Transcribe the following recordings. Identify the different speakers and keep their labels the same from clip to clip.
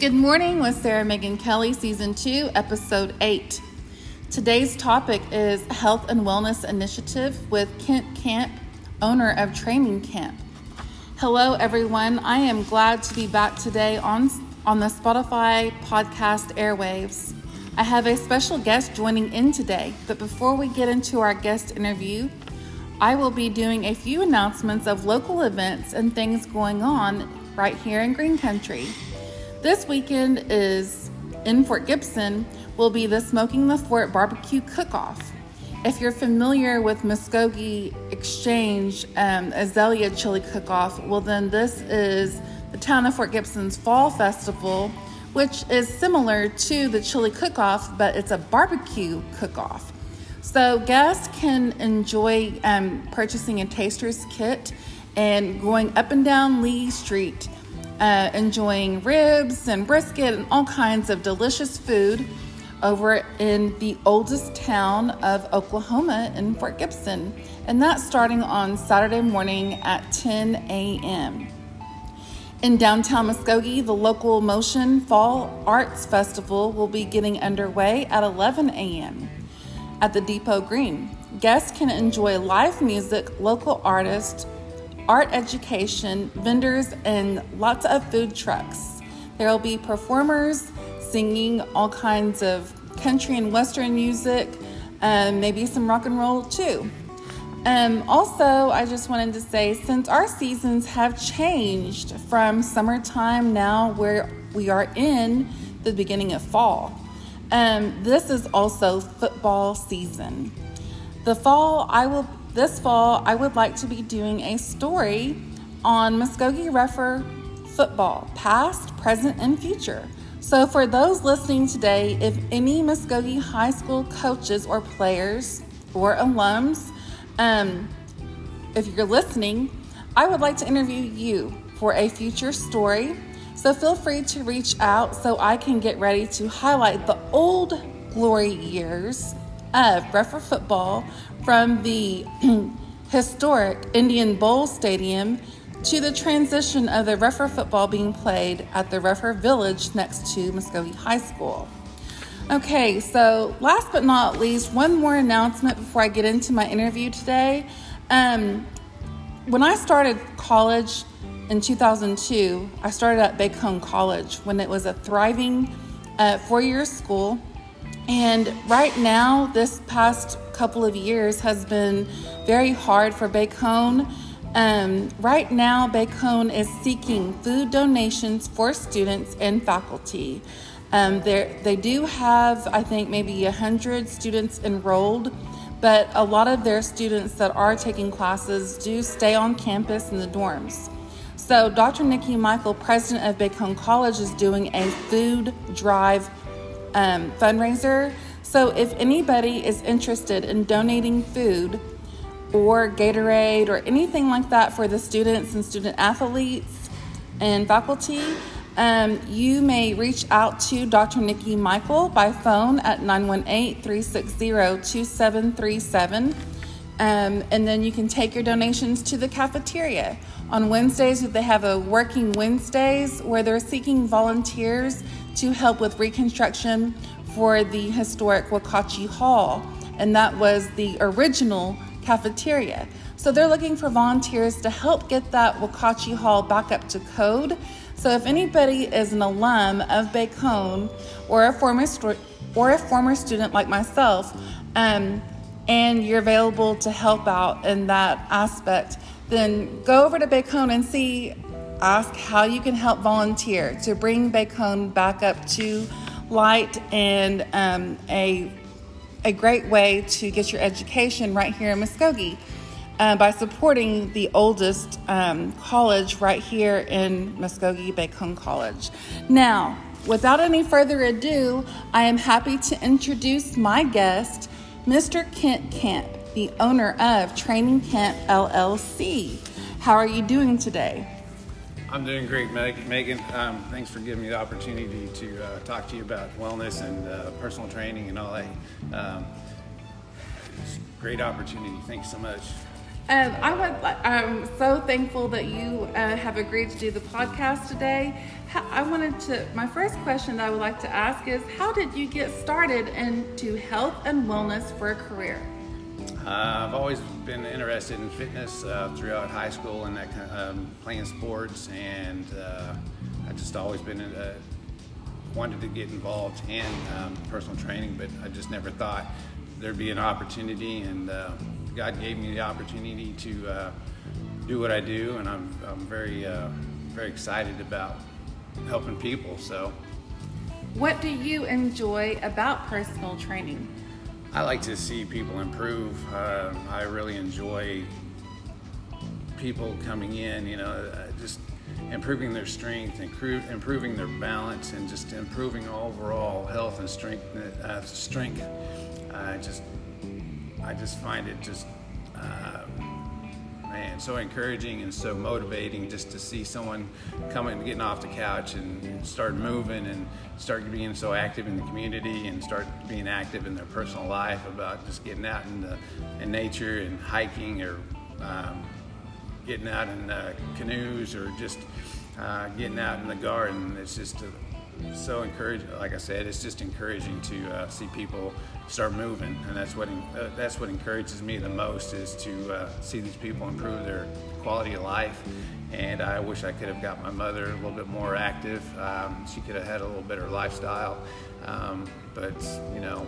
Speaker 1: Good morning with Sarah Megan Kelly, Season 2, Episode 8. Today's topic is Health and Wellness Initiative with Kent Kamp, owner of Training Camp. Hello, everyone. I am glad to be back today on, on the Spotify podcast airwaves. I have a special guest joining in today, but before we get into our guest interview, I will be doing a few announcements of local events and things going on right here in Green Country. This weekend is in Fort Gibson will be the Smoking the Fort Barbecue Cook-Off. If you're familiar with Muskogee Exchange um, Azalea Chili Cook-Off, well then this is the town of Fort Gibson's Fall Festival, which is similar to the Chili Cook-Off, but it's a barbecue cook-off. So guests can enjoy um, purchasing a taster's kit and going up and down Lee Street uh, enjoying ribs and brisket and all kinds of delicious food over in the oldest town of Oklahoma in Fort Gibson. And that's starting on Saturday morning at 10 a.m. In downtown Muskogee, the local Motion Fall Arts Festival will be getting underway at 11 a.m. at the Depot Green. Guests can enjoy live music, local artists, art education, vendors, and lots of food trucks. There will be performers singing all kinds of country and western music, um, maybe some rock and roll too. Um, also, I just wanted to say since our seasons have changed from summertime now, where we are in the beginning of fall, um, this is also football season. The fall, I will this fall, I would like to be doing a story on Muskogee Rougher football, past, present, and future. So, for those listening today, if any Muskogee High School coaches or players or alums, um, if you're listening, I would like to interview you for a future story. So, feel free to reach out so I can get ready to highlight the old glory years of Rougher football from the historic Indian Bowl Stadium to the transition of the Rougher football being played at the Rougher Village next to Muskogee High School. Okay, so last but not least, one more announcement before I get into my interview today. Um, when I started college in 2002, I started at Bacone College when it was a thriving uh, four year school and right now, this past couple of years has been very hard for Bacone. Um, right now, Bacone is seeking food donations for students and faculty. Um, they do have, I think, maybe 100 students enrolled, but a lot of their students that are taking classes do stay on campus in the dorms. So, Dr. Nikki Michael, president of Bacone College, is doing a food drive um, fundraiser. So if anybody is interested in donating food or Gatorade or anything like that for the students and student athletes and faculty, um, you may reach out to Dr. Nikki Michael by phone at 918 360 2737. Um, and then you can take your donations to the cafeteria. On Wednesdays, they have a working Wednesdays where they're seeking volunteers to help with reconstruction for the historic Waukachi Hall, and that was the original cafeteria. So they're looking for volunteers to help get that Waukachi Hall back up to code. So if anybody is an alum of Bacone or a former or a former student like myself, um, and you're available to help out in that aspect, then go over to Bacone and see ask how you can help volunteer to bring Bacone back up to light and um, a, a great way to get your education right here in Muskogee uh, by supporting the oldest um, college right here in Muskogee, Bacone College. Now, without any further ado, I am happy to introduce my guest, Mr. Kent Kamp, the owner of Training Camp LLC. How are you doing today?
Speaker 2: I'm doing great, Megan. Um, thanks for giving me the opportunity to uh, talk to you about wellness and uh, personal training and all that. Um, great opportunity. Thanks so much.
Speaker 1: Um, I would I'm so thankful that you uh, have agreed to do the podcast today. I wanted to, my first question that I would like to ask is how did you get started into health and wellness for a career?
Speaker 2: Uh, I've always been interested in fitness uh, throughout high school and that kind of, um, playing sports, and uh, I just always been uh, wanted to get involved in um, personal training, but I just never thought there'd be an opportunity, and uh, God gave me the opportunity to uh, do what I do, and I'm, I'm very very excited about helping people. So,
Speaker 1: what do you enjoy about personal training?
Speaker 2: I like to see people improve. Uh, I really enjoy people coming in, you know, uh, just improving their strength, improving their balance, and just improving overall health and strength. Uh, strength. I just, I just find it just uh, man, so encouraging and so motivating just to see someone coming, getting off the couch and start moving and start being so active in the community and start being active in their personal life about just getting out in, the, in nature and hiking or um, getting out in uh, canoes or just uh, getting out in the garden. It's just a, so encouraging. Like I said, it's just encouraging to uh, see people start moving, and that's what uh, that's what encourages me the most is to uh, see these people improve their quality of life. And I wish I could have got my mother a little bit more active. Um, she could have had a little better lifestyle, um, but you know,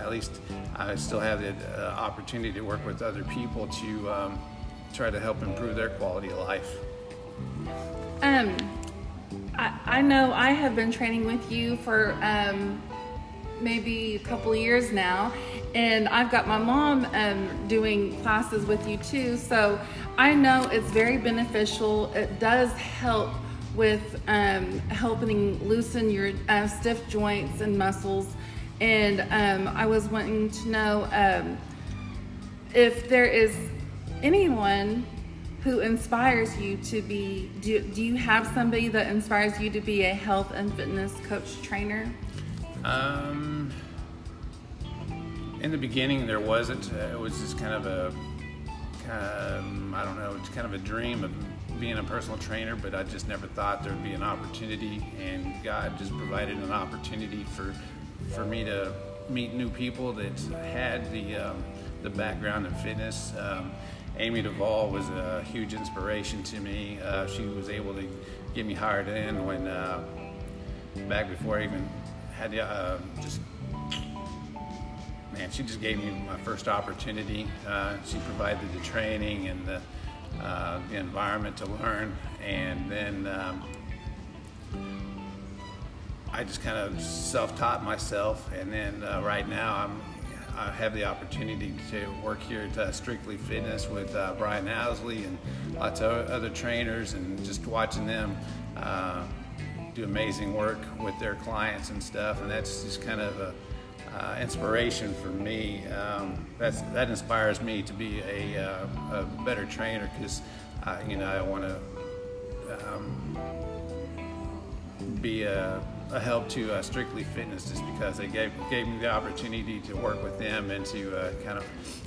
Speaker 2: at least I still have the uh, opportunity to work with other people to um, try to help improve their quality of life.
Speaker 1: Um, I, I know I have been training with you for um, maybe a couple years now, and I've got my mom um, doing classes with you too. So I know it's very beneficial. It does help with um, helping loosen your uh, stiff joints and muscles. And um, I was wanting to know um, if there is anyone who inspires you to be do, do you have somebody that inspires you to be a health and fitness coach trainer?
Speaker 2: Um in the beginning there wasn't. It was just kind of a um, i don't know it's kind of a dream of being a personal trainer but i just never thought there'd be an opportunity and god just provided an opportunity for for me to meet new people that had the um, the background in fitness. Um, Amy Duvall was a huge inspiration to me. Uh, she was able to get me hired in when uh, back before I even had the uh, just man. She just gave me my first opportunity. Uh, she provided the training and the, uh, the environment to learn, and then. Um, I just kind of self-taught myself, and then uh, right now I'm I have the opportunity to work here at uh, Strictly Fitness with uh, Brian Ousley and lots of other trainers, and just watching them uh, do amazing work with their clients and stuff. And that's just kind of a uh, inspiration for me. Um, that inspires me to be a, uh, a better trainer because you know I want to um, be a a help to uh, Strictly Fitness just because they gave, gave me the opportunity to work with them and to uh, kind of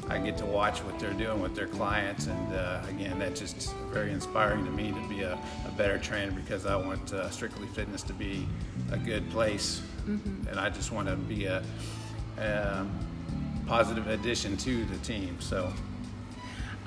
Speaker 2: I get to watch what they're doing with their clients and uh, again that's just very inspiring to me to be a, a better trainer because I want uh, Strictly Fitness to be a good place mm-hmm. and I just want to be a, a positive addition to the team so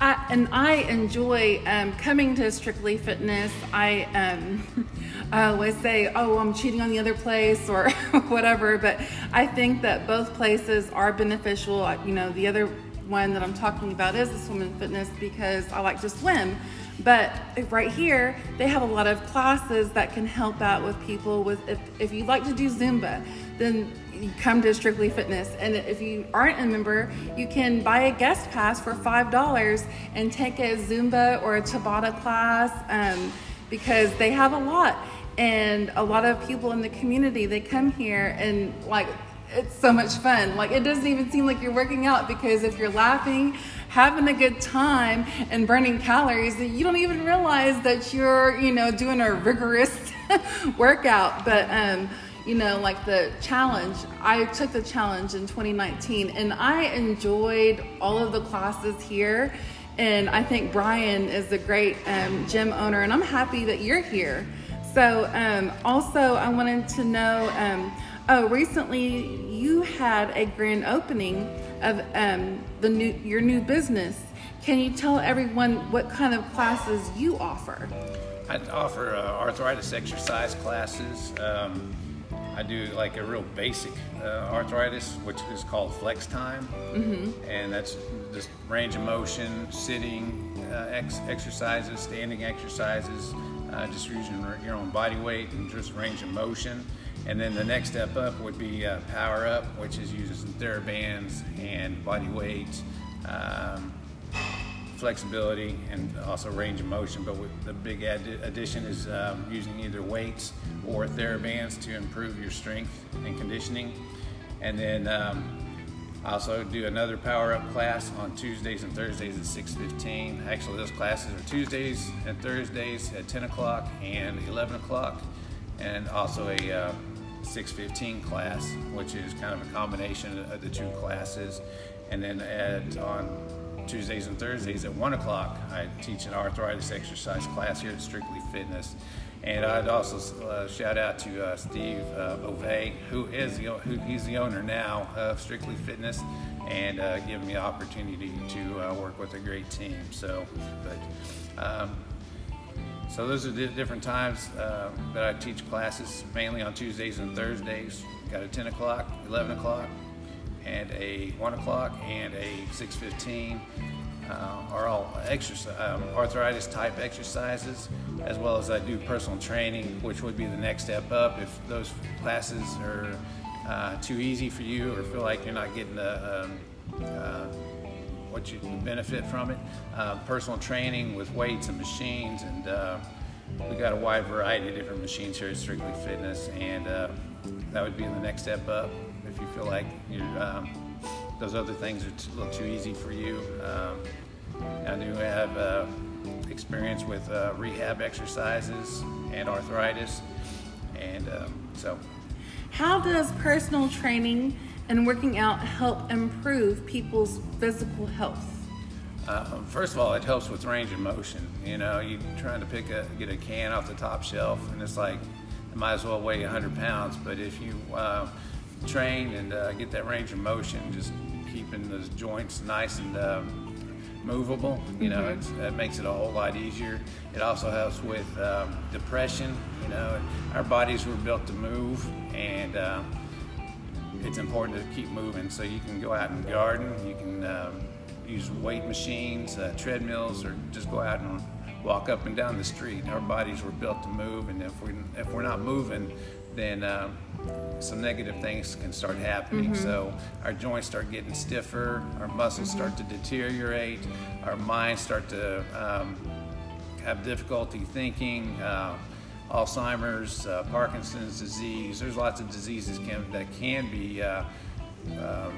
Speaker 1: I, and I enjoy um, coming to Strictly Fitness. I, um, I always say, oh, I'm cheating on the other place or whatever, but I think that both places are beneficial. You know, the other one that I'm talking about is the swim and fitness because I like to swim. But right here, they have a lot of classes that can help out with people with if, if you like to do Zumba, then you come to Strictly Fitness. And if you aren't a member, you can buy a guest pass for $5 and take a Zumba or a Tabata class um, because they have a lot. And a lot of people in the community, they come here and like, it's so much fun. Like, it doesn't even seem like you're working out because if you're laughing, having a good time, and burning calories, you don't even realize that you're, you know, doing a rigorous workout. But, um, you know, like the challenge. I took the challenge in 2019 and I enjoyed all of the classes here. and I think Brian is a great um, gym owner, and I'm happy that you're here. So, um, also, I wanted to know um, oh, recently you had a grand opening of um, the new your new business. Can you tell everyone what kind of classes you offer?
Speaker 2: I offer uh, arthritis exercise classes. Um, I do like a real basic uh, arthritis, which is called flex time, mm-hmm. and that's just range of motion, sitting uh, ex- exercises, standing exercises, uh, just using your own body weight and just range of motion. And then the next step up would be uh, power up, which is using TheraBands and body weight, um, flexibility, and also range of motion. But the big ad- addition is um, using either weights or TheraBands to improve your strength and conditioning. And then um, I also do another power up class on Tuesdays and Thursdays at 6:15. Actually, those classes are Tuesdays and Thursdays at 10 o'clock and 11 o'clock, and also a uh, 6:15 class, which is kind of a combination of the two classes. And then at on Tuesdays and Thursdays at 1 o'clock, I teach an arthritis exercise class here at Strictly Fitness. And I'd also uh, shout out to uh, Steve uh, Beauvais, who is the, who, he's the owner now of Strictly Fitness, and uh, giving me the opportunity to uh, work with a great team. So, but um, so those are the different times uh, that I teach classes, mainly on Tuesdays and Thursdays. Got a 10 o'clock, 11 o'clock, and a 1 o'clock, and a 6:15 uh, are all exercise, um, arthritis type exercises, as well as I do personal training, which would be the next step up. If those classes are uh, too easy for you or feel like you're not getting the um, uh, what you benefit from it, uh, personal training with weights and machines, and uh, we got a wide variety of different machines here at Strictly Fitness, and uh, that would be the next step up if you feel like. Um, those other things are a little too easy for you. Um, I do have uh, experience with uh, rehab exercises and arthritis, and um, so.
Speaker 1: How does personal training and working out help improve people's physical health?
Speaker 2: Uh, first of all, it helps with range of motion. You know, you're trying to pick a get a can off the top shelf, and it's like it might as well weigh 100 pounds. But if you uh, train and uh, get that range of motion, just keeping those joints nice and um, movable. You know, mm-hmm. it makes it a whole lot easier. It also helps with um, depression. You know, our bodies were built to move, and um, it's important to keep moving. So you can go out and garden. You can um, use weight machines, uh, treadmills, or just go out and walk up and down the street. Our bodies were built to move, and if we if we're not moving, then um, some negative things can start happening. Mm-hmm. So our joints start getting stiffer, our muscles mm-hmm. start to deteriorate, our minds start to um, have difficulty thinking. Uh, Alzheimer's, uh, Parkinson's disease. There's lots of diseases can, that can be, uh, um,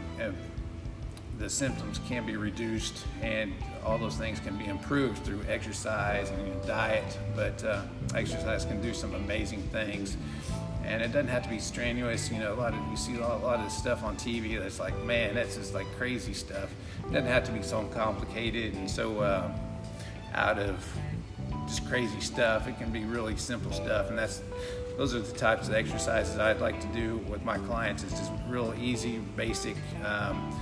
Speaker 2: the symptoms can be reduced, and all those things can be improved through exercise and diet. But uh, exercise can do some amazing things and it doesn't have to be strenuous. You know, a lot of you see a lot, a lot of stuff on TV that's like, man, that's just like crazy stuff. It doesn't have to be so complicated and so uh, out of just crazy stuff. It can be really simple stuff, and that's those are the types of exercises I'd like to do with my clients. It's just real easy, basic. Um,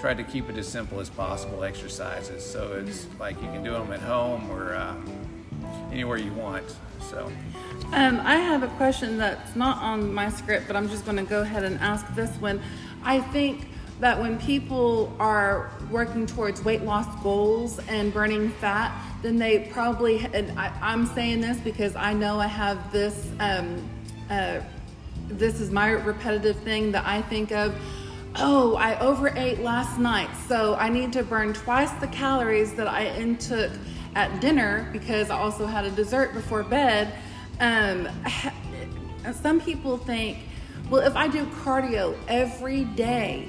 Speaker 2: try to keep it as simple as possible exercises, so it's like you can do them at home or uh, anywhere you want. So.
Speaker 1: Um, I have a question that's not on my script, but I'm just going to go ahead and ask this one. I think that when people are working towards weight loss goals and burning fat, then they probably, and I, am saying this because I know I have this, um, uh, this is my repetitive thing that I think of. Oh, I overate last night, so I need to burn twice the calories that I intook at dinner because I also had a dessert before bed. Um, some people think, well, if I do cardio every day,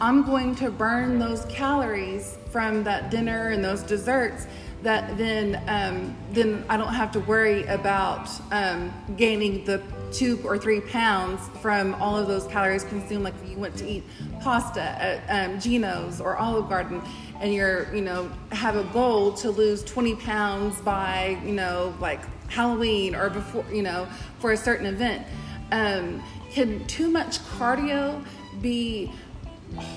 Speaker 1: I'm going to burn those calories from that dinner and those desserts. That then, um, then I don't have to worry about um, gaining the two or three pounds from all of those calories consumed. Like if you went to eat pasta at um, Geno's or Olive Garden, and you're you know have a goal to lose 20 pounds by you know like Halloween or before you know for a certain event. Um, can too much cardio be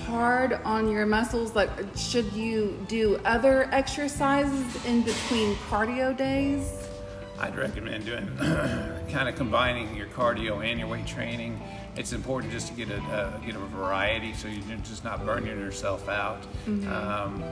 Speaker 1: hard on your muscles? Like, should you do other exercises in between cardio days?
Speaker 2: I'd recommend doing kind of combining your cardio and your weight training. It's important just to get a uh, get a variety so you're just not burning yourself out. Mm-hmm. Um,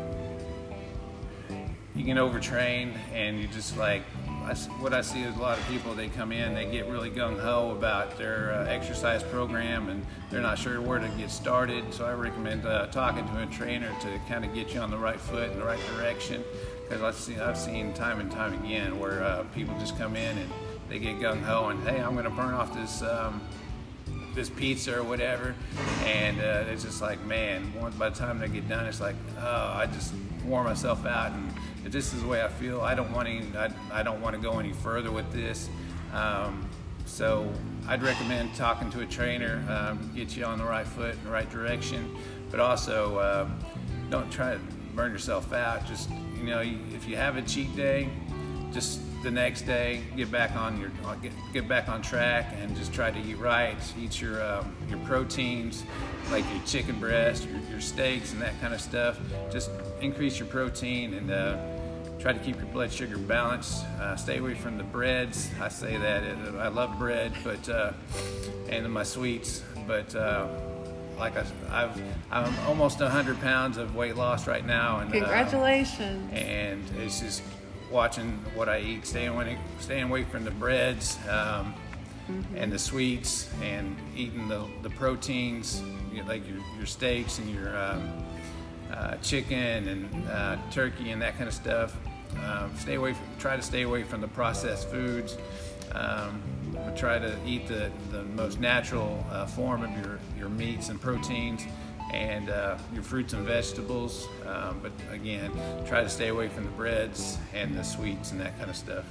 Speaker 2: you can overtrain and you just like I, what I see is a lot of people they come in they get really gung ho about their uh, exercise program and they're not sure where to get started. So I recommend uh, talking to a trainer to kind of get you on the right foot in the right direction because I've seen I've seen time and time again where uh, people just come in and they get gung ho and hey I'm going to burn off this. Um, this pizza or whatever, and uh, it's just like, man, by the time they get done, it's like, oh, I just wore myself out, and if this is the way I feel, I don't want any, I, I don't want to go any further with this. Um, so I'd recommend talking to a trainer, um, get you on the right foot in the right direction, but also um, don't try to burn yourself out. Just you know, if you have a cheat day, just the next day get back on your uh, get, get back on track and just try to eat right eat your um, your proteins like your chicken breast your, your, steaks and that kind of stuff. Just increase your protein and uh, try to keep your blood sugar balanced. Uh, stay away from the breads. I say that i love bread but uh, and my sweets but uh, like I, have I'm almost 100 pounds of weight loss right now, and
Speaker 1: uh, congratulations!
Speaker 2: and it's just watching what I eat, staying away, staying away from the breads um, mm-hmm. and the sweets, and eating the, the proteins you know, like your, your steaks and your um, uh, chicken and uh, turkey and that kind of stuff. Um, stay away. From, try to stay away from the processed foods. Um, try to eat the, the most natural uh, form of your, your meats and proteins and uh, your fruits and vegetables. Um, but again, try to stay away from the breads and the sweets and that kind of stuff.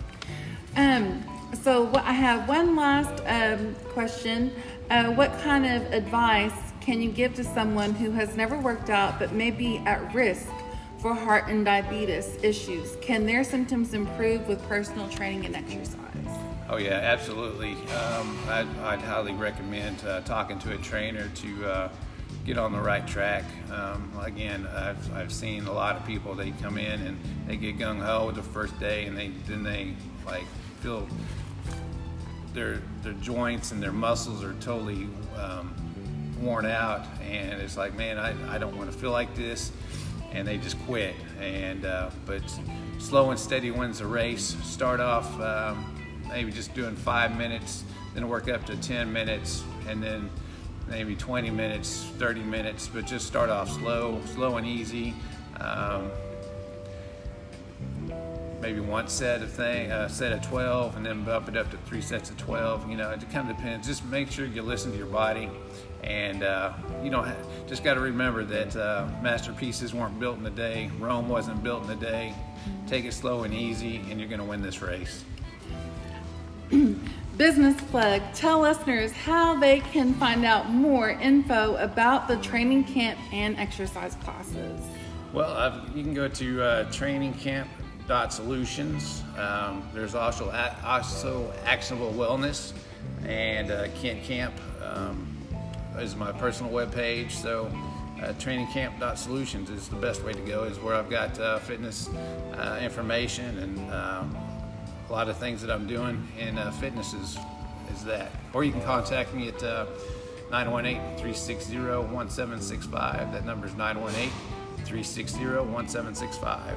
Speaker 1: Um, so I have one last um, question. Uh, what kind of advice can you give to someone who has never worked out but may be at risk for heart and diabetes issues? Can their symptoms improve with personal training and exercise?
Speaker 2: Oh yeah, absolutely. Um, I'd, I'd, highly recommend uh, talking to a trainer to uh, get on the right track. Um, again, I've, I've seen a lot of people, they come in and they get gung ho the first day and they then they like feel their, their joints and their muscles are totally um, worn out and it's like, man, I, I don't want to feel like this and they just quit. And uh, but slow and steady wins the race. Start off um, maybe just doing five minutes, then work up to 10 minutes, and then maybe 20 minutes, 30 minutes, but just start off slow, slow and easy. Um, maybe one set of thing, a set of 12, and then bump it up to three sets of 12. You know, it kind of depends. Just make sure you listen to your body, and uh, you know, just got to remember that uh, masterpieces weren't built in a day. Rome wasn't built in a day. Take it slow and easy, and you're going to win this race.
Speaker 1: business plug, tell listeners how they can find out more info about the training camp and exercise classes.
Speaker 2: Well, you can go to uh, trainingcamp.solutions. Um, there's also also actionable wellness and uh, Kent Kamp um, is my personal web page. So uh, trainingcamp.solutions is the best way to go. Is where I've got uh, fitness uh, information and um, a lot of things that I'm doing in uh, fitness is, is that. Or you can contact me at uh, 918-360-1765. That number is 918-360-1765.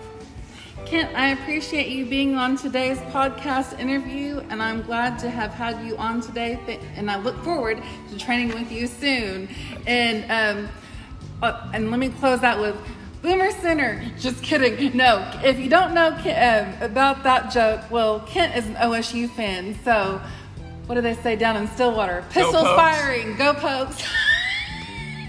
Speaker 1: Kent, I appreciate you being on today's podcast interview, and I'm glad to have had you on today. And I look forward to training with you soon. And um, uh, and let me close out with Boomer Sooner. Just kidding. No, if you don't know um, about that joke, well, Kent is an OSU fan. So, what do they say down in Stillwater? Pistols Go firing. Go Pokes.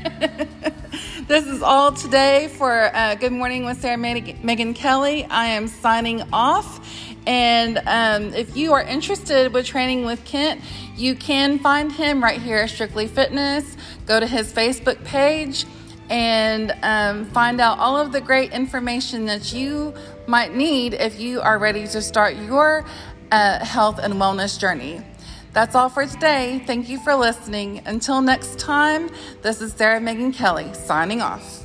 Speaker 1: this is all today for uh, Good Morning with Sarah Megan Kelly. I am signing off. And um, if you are interested with training with Kent, you can find him right here at Strictly Fitness. Go to his Facebook page and um, find out all of the great information that you might need if you are ready to start your uh, health and wellness journey. That's all for today. Thank you for listening. Until next time, this is Sarah Megan Kelly signing off.